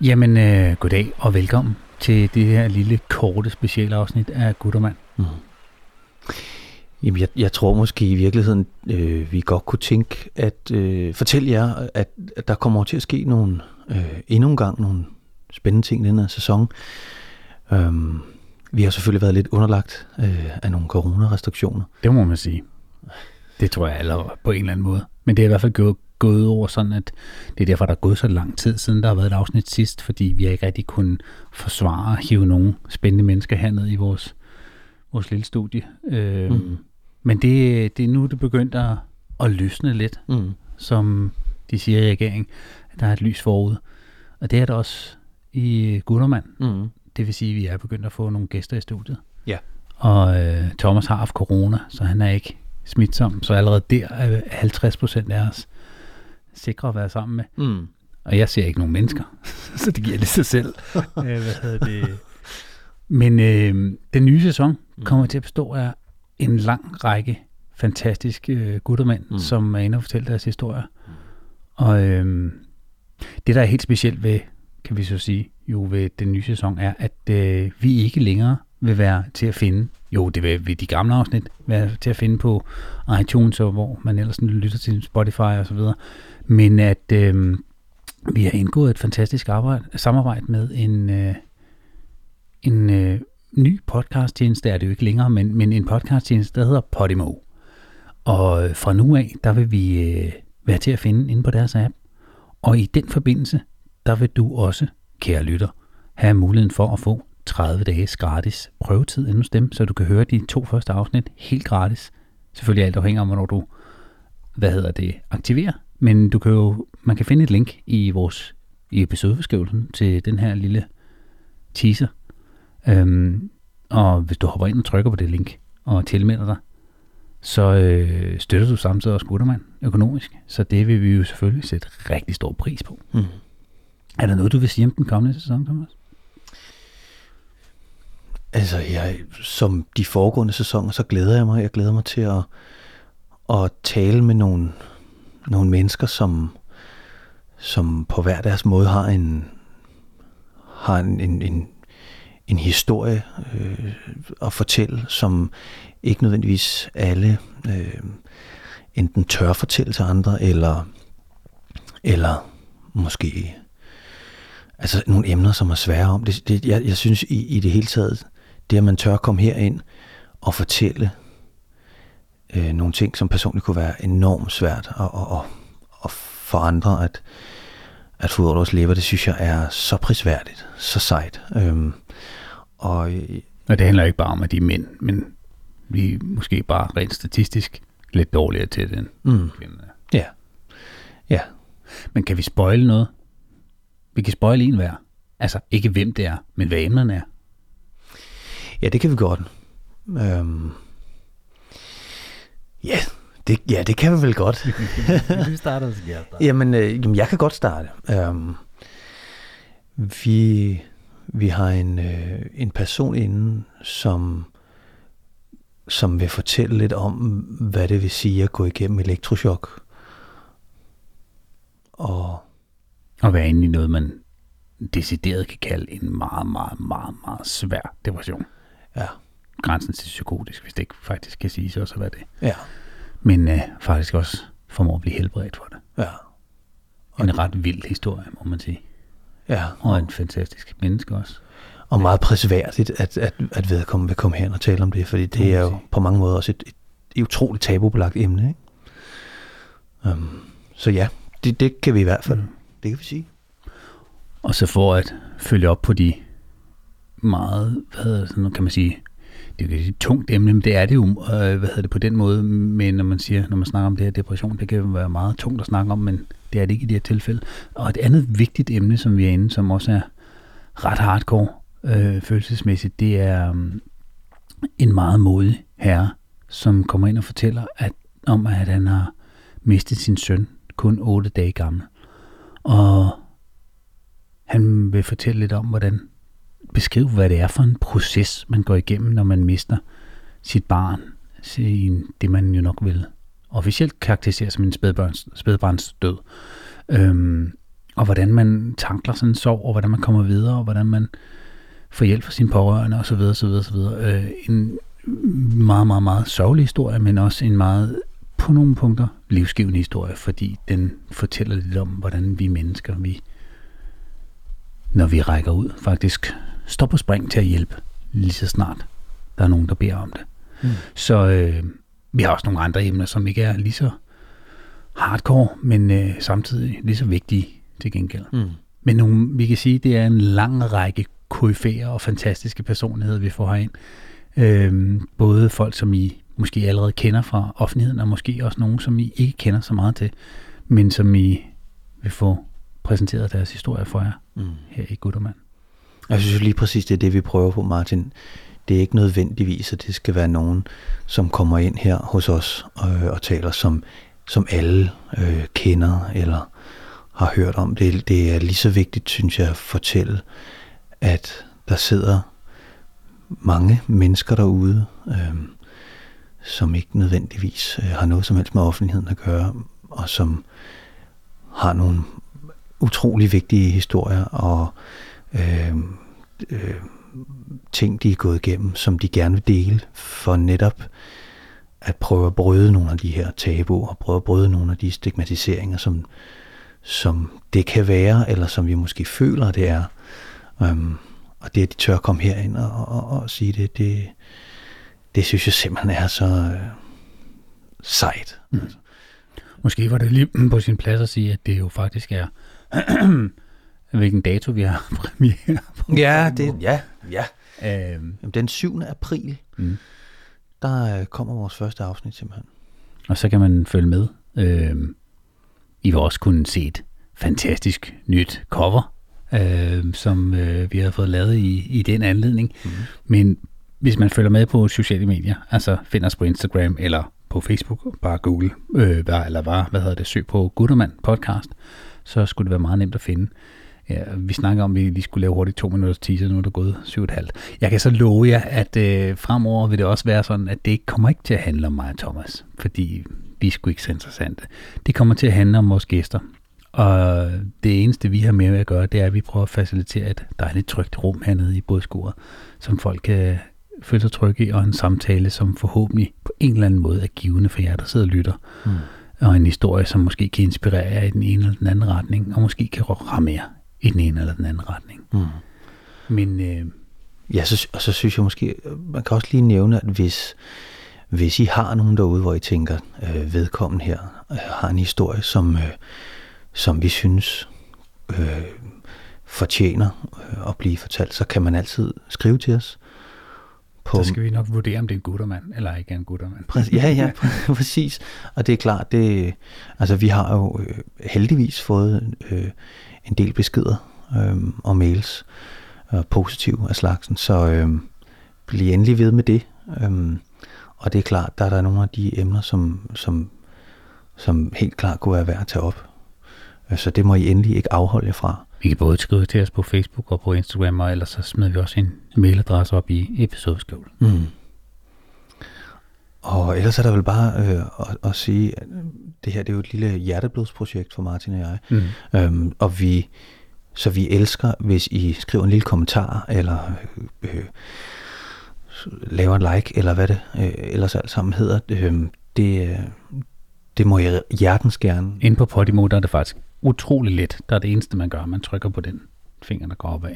Jamen, øh, goddag og velkommen til det her lille korte specialafsnit af Guttermand. Mm. Jamen, jeg, jeg tror måske i virkeligheden, øh, vi godt kunne tænke at øh, fortælle jer, at, at der kommer til at ske nogle, øh, endnu en gang nogle spændende ting i den her sæson. Um, vi har selvfølgelig været lidt underlagt øh, af nogle coronarestriktioner. Det må man sige. Det tror jeg alle på en eller anden måde. Men det er i hvert fald gået, gået over sådan, at det er derfor, der er gået så lang tid siden, der har været et afsnit sidst, fordi vi har ikke rigtig kunnet forsvare at hive nogle spændende mennesker herned i vores, vores lille studie. Øh, mm. Men det, det er nu, det begyndt at, at lysne lidt, mm. som de siger i regeringen, at der er et lys forud. Og det er der også i Guttermand. Mm. Det vil sige, at vi er begyndt at få nogle gæster i studiet. Ja. Og øh, Thomas har haft corona, så han er ikke smitsom. Så allerede der er 50 procent af os sikre at være sammen med. Mm. Og jeg ser ikke nogen mennesker, så det giver lidt sig selv. øh, hvad hedder det? Men øh, den nye sæson mm. kommer til at bestå af en lang række fantastiske øh, guttermænd, mm. som er inde og fortælle deres historier. Mm. Og øh, det, der er helt specielt ved, kan vi så sige, jo ved den nye sæson, er, at øh, vi ikke længere vil være til at finde, jo, det vil ved de gamle afsnit være til at finde på iTunes, og hvor man ellers lytter til Spotify og så videre, men at øh, vi har indgået et fantastisk arbejde, samarbejde med en, øh, en øh, ny podcasttjeneste, er det jo ikke længere, men, men en podcasttjeneste, der hedder Podimo. Og øh, fra nu af, der vil vi øh, være til at finde inde på deres app. Og i den forbindelse, der vil du også, kære lytter, have muligheden for at få 30 dages gratis prøvetid inde hos dem, så du kan høre de to første afsnit helt gratis. Selvfølgelig alt afhænger af, hvornår du hvad hedder det, aktiverer. Men du kan jo, man kan finde et link i vores i episodebeskrivelsen til den her lille teaser. Øhm, og hvis du hopper ind og trykker på det link og tilmelder dig, så øh, støtter du samtidig også Guttermand økonomisk. Så det vil vi jo selvfølgelig sætte rigtig stor pris på. Mm. Er der noget, du vil sige om den kommende sæson, Thomas? Altså, jeg, som de foregående sæsoner, så glæder jeg mig. Jeg glæder mig til at, at tale med nogle, nogle mennesker, som, som på hver deres måde har en, har en, en, en, en historie øh, at fortælle, som ikke nødvendigvis alle øh, enten tør fortælle til andre, eller, eller måske altså nogle emner, som er svære om. Det, det, jeg, jeg synes i, i det hele taget, det at man tør komme herind og fortælle øh, nogle ting, som personligt kunne være enormt svært at, at, at, at for andre at, at få ud lever, det synes jeg er så prisværdigt, så sejt. Øhm, og, og det handler ikke bare om, at de er mænd, men vi er måske bare rent statistisk lidt dårligere til den. Mm. Ja. Ja. Men kan vi spoile noget? Vi kan spoile en hver. Altså ikke hvem det er, men hvad emnerne er. Ja, det kan vi godt. Øhm. Ja, det, ja, det kan vi vel godt. vi starter, så jeg. Jamen, øh, jamen, jeg kan godt starte. Øhm. Vi, vi har en, øh, en person inde, som, som vil fortælle lidt om, hvad det vil sige at gå igennem elektrochok. Og, og være inde i noget, man decideret kan kalde en meget, meget, meget, meget svær depression. Ja. Grænsen til psykotisk, hvis det ikke faktisk kan sige så, så hvad det. Ja. Men øh, faktisk også formår at blive helbredt for det. Ja. Og en ret vild historie, må man sige. Ja. Og en fantastisk menneske også. Og meget prisværdigt, at, at, at vedkommende vil komme her og tale om det, fordi det er jo på mange måder også et, et, et utroligt tabubelagt emne. Ikke? Um, så ja, det, det kan vi i hvert fald, mm. det kan vi sige. Og så for at følge op på de meget, hvad hedder det, sådan, kan man sige, det er jo et tungt emne, men det er det jo, øh, hvad hedder det, på den måde, men når man siger, når man snakker om det her depression, det kan være meget tungt at snakke om, men det er det ikke i det her tilfælde. Og et andet vigtigt emne, som vi er inde, som også er ret hardcore øh, følelsesmæssigt, det er øh, en meget modig herre, som kommer ind og fortæller at, om, at han har mistet sin søn, kun 8 dage gammel. Og han vil fortælle lidt om, hvordan beskrive, hvad det er for en proces, man går igennem, når man mister sit barn, sin, det man jo nok vil officielt karakterisere som en spædbarns, spædbarns død. Øhm, og hvordan man tankler sådan en sorg, og hvordan man kommer videre, og hvordan man får hjælp fra sine pårørende, osv. osv., osv. Øh, en meget, meget, meget sørgelig historie, men også en meget, på nogle punkter, livsgivende historie, fordi den fortæller lidt om, hvordan vi mennesker, vi, når vi rækker ud, faktisk står på spring til at hjælpe lige så snart der er nogen, der beder om det. Mm. Så øh, vi har også nogle andre emner, som ikke er lige så hardcore, men øh, samtidig lige så vigtige til gengæld. Mm. Men nogle, vi kan sige, det er en lang række koryfærer og fantastiske personligheder, vi får herind. Øh, både folk, som I måske allerede kender fra offentligheden, og måske også nogen, som I ikke kender så meget til, men som I vil få præsenteret deres historie for jer mm. her i Guttermand. Jeg synes lige præcis, det er det, vi prøver på, Martin. Det er ikke nødvendigvis, at det skal være nogen, som kommer ind her hos os og, og taler, som, som alle øh, kender eller har hørt om. Det, det er lige så vigtigt, synes jeg, at fortælle, at der sidder mange mennesker derude, øh, som ikke nødvendigvis øh, har noget som helst med offentligheden at gøre, og som har nogle utrolig vigtige historier og øh, øh, ting, de er gået igennem, som de gerne vil dele, for netop at prøve at bryde nogle af de her tabuer, og prøve at bryde nogle af de stigmatiseringer, som, som det kan være, eller som vi måske føler, det er. Øhm, og det, at de tør komme herind og, og, og sige det, det, det synes jeg simpelthen er så øh, sejt. Mm. Måske var det lige på sin plads at sige, at det jo faktisk er, hvilken dato vi har premiere på. Ja, det, ja, ja. Øhm. Den 7. april, mm. der øh, kommer vores første afsnit simpelthen. Og så kan man følge med. Øhm, I vil også kunne se et fantastisk nyt cover, øh, som øh, vi har fået lavet i, i den anledning. Mm. Men hvis man følger med på sociale medier, altså finder os på Instagram eller på Facebook, bare Google, øh, eller bare, hvad hedder det, søg på Guttermand podcast, så skulle det være meget nemt at finde. Ja, vi snakker om, at vi lige skulle lave hurtigt to minutters teaser, nu er det gået syv og halvt. Jeg kan så love jer, at øh, fremover vil det også være sådan, at det ikke kommer ikke til at handle om mig og Thomas, fordi vi er sgu ikke så interessante. Det kommer til at handle om vores gæster. Og det eneste, vi har med at gøre, det er, at vi prøver at facilitere et dejligt trygt rum hernede i bådskuret, som folk kan føle sig trygge i, og en samtale, som forhåbentlig på en eller anden måde er givende for jer, der sidder og lytter. Mm. Og en historie, som måske kan inspirere jer i den ene eller den anden retning, og måske kan ramme jer i den ene eller den anden retning. Mm. Men... Øh, ja, så, og så synes jeg måske, man kan også lige nævne, at hvis, hvis I har nogen derude, hvor I tænker, øh, vedkommende her øh, har en historie, som, øh, som vi synes øh, fortjener øh, at blive fortalt, så kan man altid skrive til os. På, så skal vi nok vurdere, om det er en guttermand, eller ikke er en guttermand. Præcis, ja, ja, præcis. Og det er klart, det, altså vi har jo øh, heldigvis fået øh, en del beskeder øh, og mails, øh, positive af slagsen, så øh, bliv endelig ved med det. Øh, og det er klart, der er der nogle af de emner, som, som, som helt klart kunne være værd at tage op. Øh, så det må I endelig ikke afholde jer fra. Vi kan både skrive til os på Facebook og på Instagram, og ellers så smider vi også en mailadresse op i episodeskrivelsen. Mm. Og ellers er der vel bare øh, at, at sige, at det her det er jo et lille hjerteblodsprojekt for Martin og jeg. Mm. Øhm, og vi, så vi elsker, hvis I skriver en lille kommentar, eller øh, øh, laver en like, eller hvad det øh, ellers alt sammen hedder. Øh, det, det må jeg hjertens gerne. Inde på Podimo, der er det faktisk utrolig let. Der er det eneste, man gør. Man trykker på den finger, der går opad.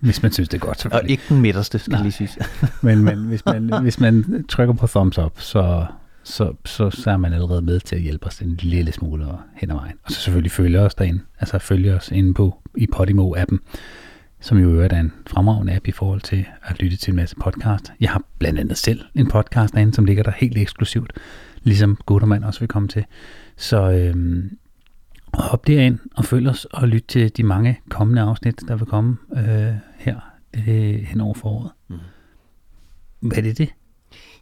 Hvis man synes, det er godt, Og ikke den midterste, skal Nej. lige sige. men, men hvis, man, hvis man trykker på thumbs up, så, så, så, så er man allerede med til at hjælpe os en lille smule hen ad vejen. Og så selvfølgelig følge os derinde. Altså følge os inde på i Podimo-appen, som jo er en fremragende app i forhold til at lytte til en masse podcast. Jeg har blandt andet selv en podcast derinde, som ligger der helt eksklusivt, ligesom Guttermand også vil komme til. Så øhm, hop derind og følg os og lyt til de mange kommende afsnit, der vil komme øh, her øh, hen over foråret. Mm. Hvad er det det?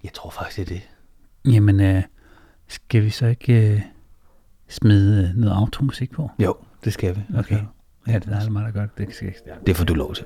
Jeg tror faktisk, det er det. Jamen, øh, skal vi så ikke øh, smide noget automusik på? Jo, det skal vi. Okay. Ja, det er mig, der gør det. Det, skal, det får du lov til.